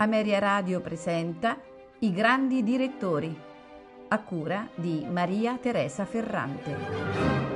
Ameria Radio presenta I grandi direttori, a cura di Maria Teresa Ferrante.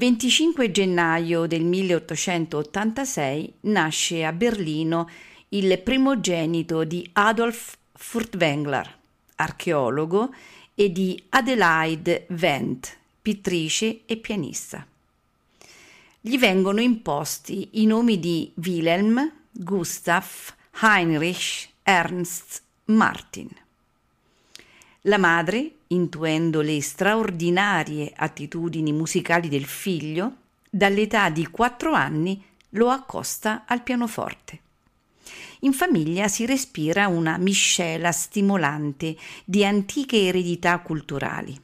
25 gennaio del 1886 nasce a Berlino il primogenito di Adolf Furtwängler, archeologo, e di Adelaide Wendt, pittrice e pianista. Gli vengono imposti i nomi di Wilhelm, Gustav, Heinrich, Ernst, Martin. La madre, intuendo le straordinarie attitudini musicali del figlio, dall'età di quattro anni lo accosta al pianoforte. In famiglia si respira una miscela stimolante di antiche eredità culturali.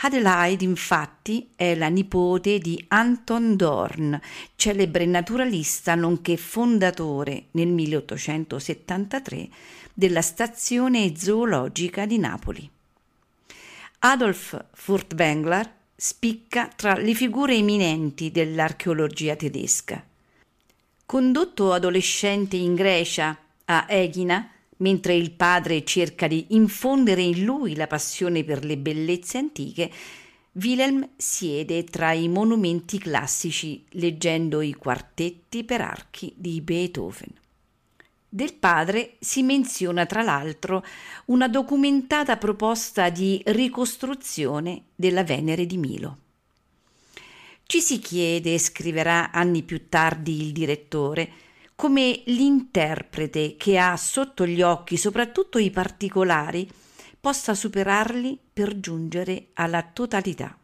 Adelaide, infatti, è la nipote di Anton Dorn, celebre naturalista nonché fondatore nel 1873 della stazione zoologica di Napoli. Adolf Furtwängler spicca tra le figure eminenti dell'archeologia tedesca. Condotto adolescente in Grecia, a Egina, mentre il padre cerca di infondere in lui la passione per le bellezze antiche, Wilhelm siede tra i monumenti classici leggendo i quartetti per archi di Beethoven. Del padre si menziona tra l'altro una documentata proposta di ricostruzione della Venere di Milo. Ci si chiede, scriverà anni più tardi il direttore, come l'interprete che ha sotto gli occhi soprattutto i particolari possa superarli per giungere alla totalità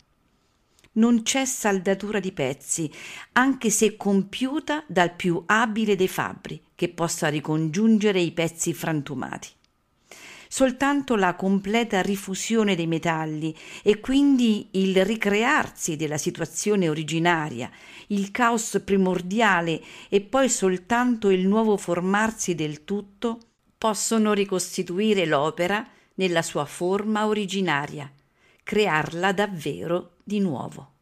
non c'è saldatura di pezzi, anche se compiuta dal più abile dei fabbri, che possa ricongiungere i pezzi frantumati. Soltanto la completa rifusione dei metalli e quindi il ricrearsi della situazione originaria, il caos primordiale e poi soltanto il nuovo formarsi del tutto possono ricostituire l'opera nella sua forma originaria, crearla davvero di nuovo.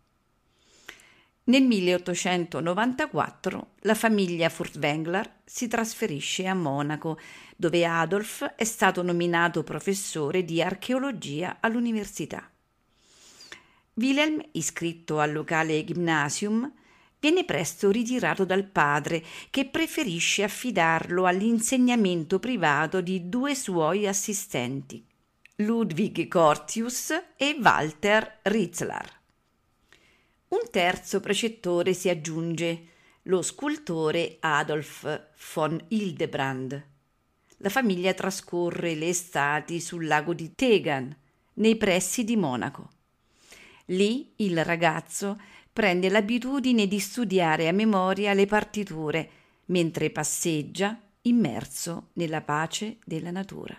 Nel 1894 la famiglia Furtwängler si trasferisce a Monaco, dove Adolf è stato nominato professore di archeologia all'università. Wilhelm, iscritto al locale Gymnasium, viene presto ritirato dal padre, che preferisce affidarlo all'insegnamento privato di due suoi assistenti, Ludwig Cortius e Walter Ritzler. Un terzo precettore si aggiunge, lo scultore Adolf von Hildebrand. La famiglia trascorre le estati sul lago di Tegan, nei pressi di Monaco. Lì il ragazzo prende l'abitudine di studiare a memoria le partiture mentre passeggia immerso nella pace della natura.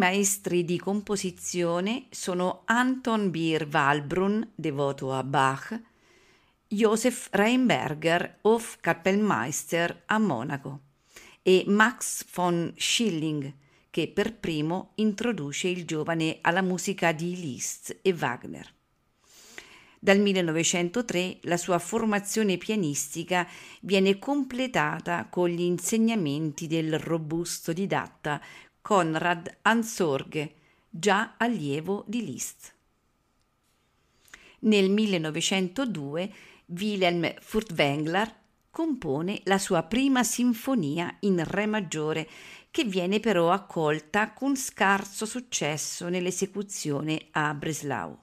Maestri di composizione sono Anton Beer Walbrunn, devoto a Bach, Josef Reinberger, Hofkapellmeister a Monaco, e Max von Schilling, che per primo introduce il giovane alla musica di Liszt e Wagner. Dal 1903 la sua formazione pianistica viene completata con gli insegnamenti del robusto didatta Konrad Ansorge, già allievo di Liszt. Nel 1902 Wilhelm Furtwängler compone la sua prima sinfonia in Re maggiore, che viene però accolta con scarso successo nell'esecuzione a Breslau.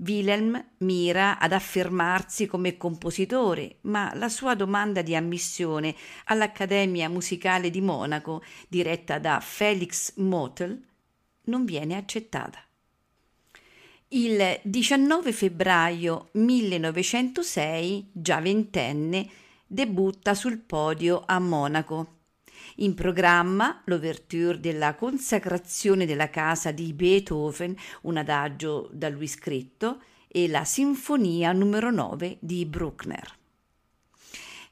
Wilhelm mira ad affermarsi come compositore, ma la sua domanda di ammissione all'Accademia Musicale di Monaco, diretta da Felix Motel, non viene accettata. Il 19 febbraio 1906, già ventenne, debutta sul podio a Monaco in programma l'ouverture della consacrazione della casa di Beethoven, un adagio da lui scritto, e la sinfonia numero 9 di Bruckner.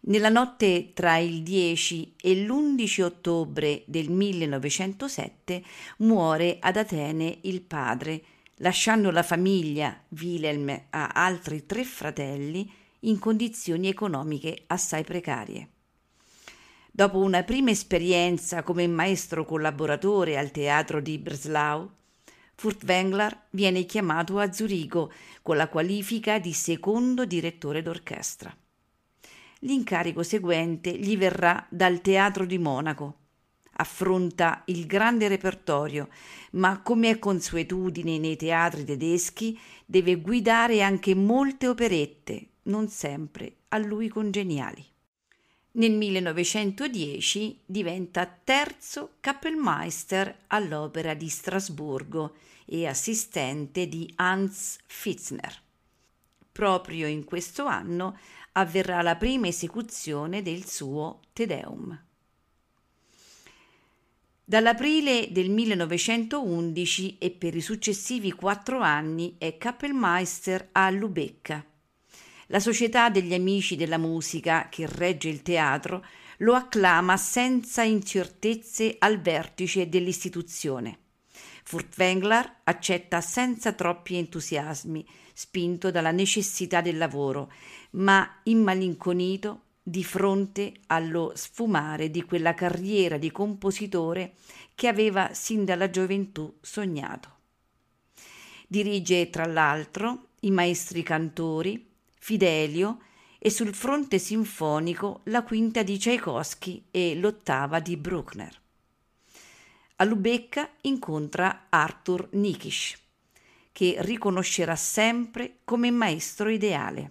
Nella notte tra il 10 e l'11 ottobre del 1907 muore ad Atene il padre, lasciando la famiglia, Wilhelm, a altri tre fratelli in condizioni economiche assai precarie. Dopo una prima esperienza come maestro collaboratore al teatro di Breslau, Furtwängler viene chiamato a Zurigo con la qualifica di secondo direttore d'orchestra. L'incarico seguente gli verrà dal Teatro di Monaco. Affronta il grande repertorio, ma come è consuetudine nei teatri tedeschi, deve guidare anche molte operette, non sempre a lui congeniali. Nel 1910 diventa terzo Kapellmeister all'Opera di Strasburgo e assistente di Hans Fitzner. Proprio in questo anno avverrà la prima esecuzione del suo Te Deum. Dall'aprile del 1911 e per i successivi quattro anni è Kapellmeister a Lubecca la Società degli Amici della Musica, che regge il teatro, lo acclama senza incertezze al vertice dell'istituzione. Furtwängler accetta senza troppi entusiasmi, spinto dalla necessità del lavoro, ma immalinconito di fronte allo sfumare di quella carriera di compositore che aveva sin dalla gioventù sognato. Dirige tra l'altro i maestri cantori, Fidelio e sul fronte sinfonico la quinta di Tchaikovsky e l'ottava di Bruckner. A Lubecca incontra Arthur Nikisch, che riconoscerà sempre come maestro ideale.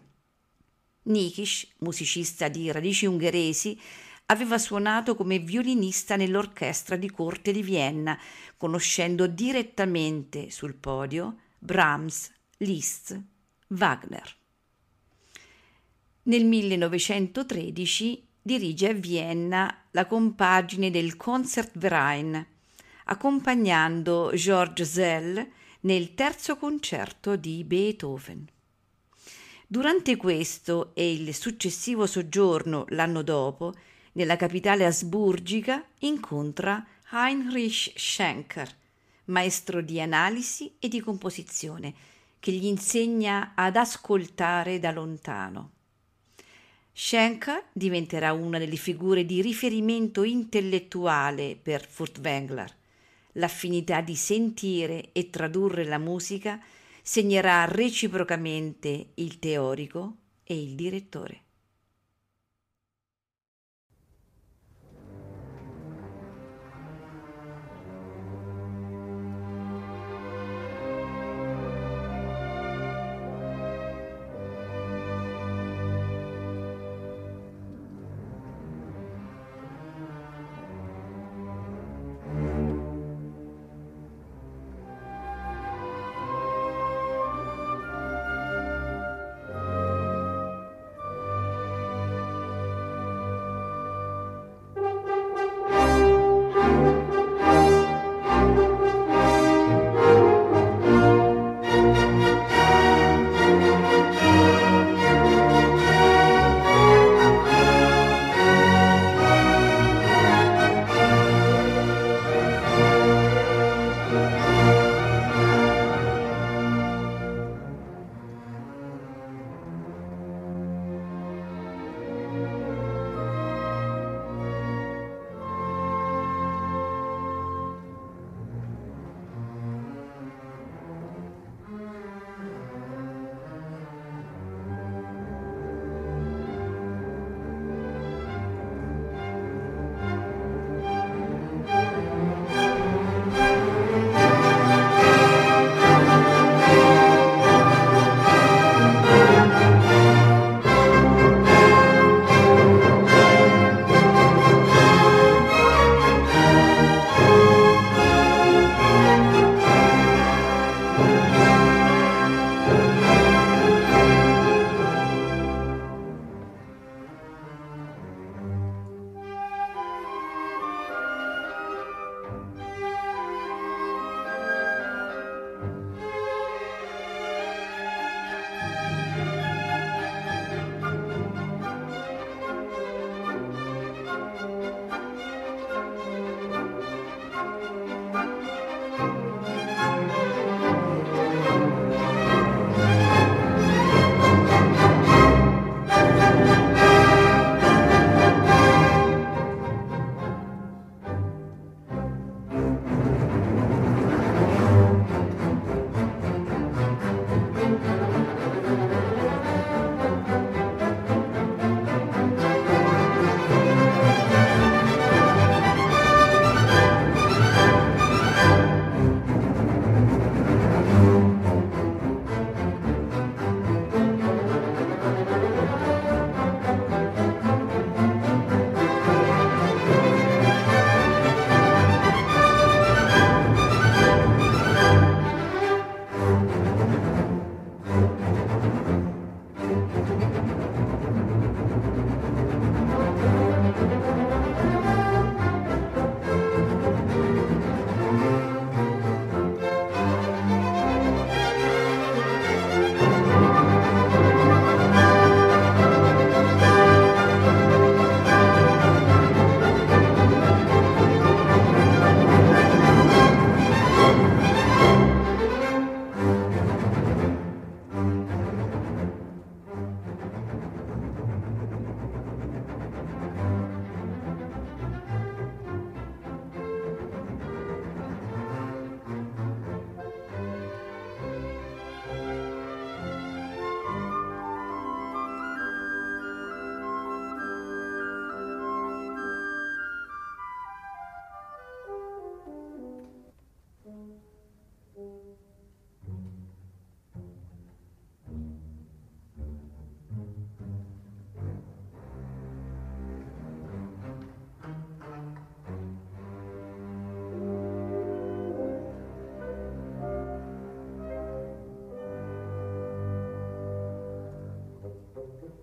Nikisch, musicista di radici ungheresi, aveva suonato come violinista nell'orchestra di corte di Vienna, conoscendo direttamente sul podio Brahms, Liszt, Wagner. Nel 1913 dirige a Vienna la compagine del Concertverein, accompagnando George Zell nel terzo concerto di Beethoven. Durante questo e il successivo soggiorno l'anno dopo nella capitale asburgica incontra Heinrich Schenker, maestro di analisi e di composizione, che gli insegna ad ascoltare da lontano. Schenker diventerà una delle figure di riferimento intellettuale per Furtwängler. L'affinità di sentire e tradurre la musica segnerà reciprocamente il teorico e il direttore.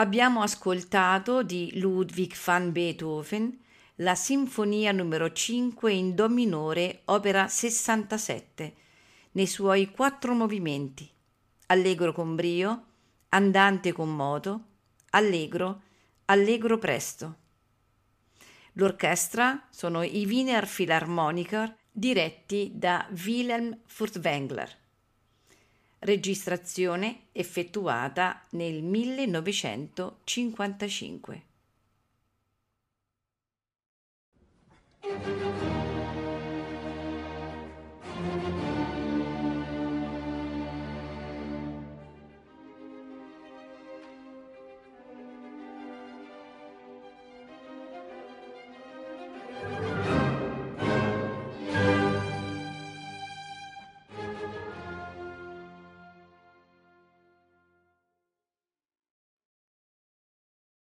Abbiamo ascoltato di Ludwig van Beethoven la Sinfonia numero 5 in Do minore, opera 67, nei suoi quattro movimenti: allegro con brio, andante con moto, allegro, allegro presto. L'orchestra sono i Wiener Philharmoniker diretti da Wilhelm Furtwängler registrazione effettuata nel 1955.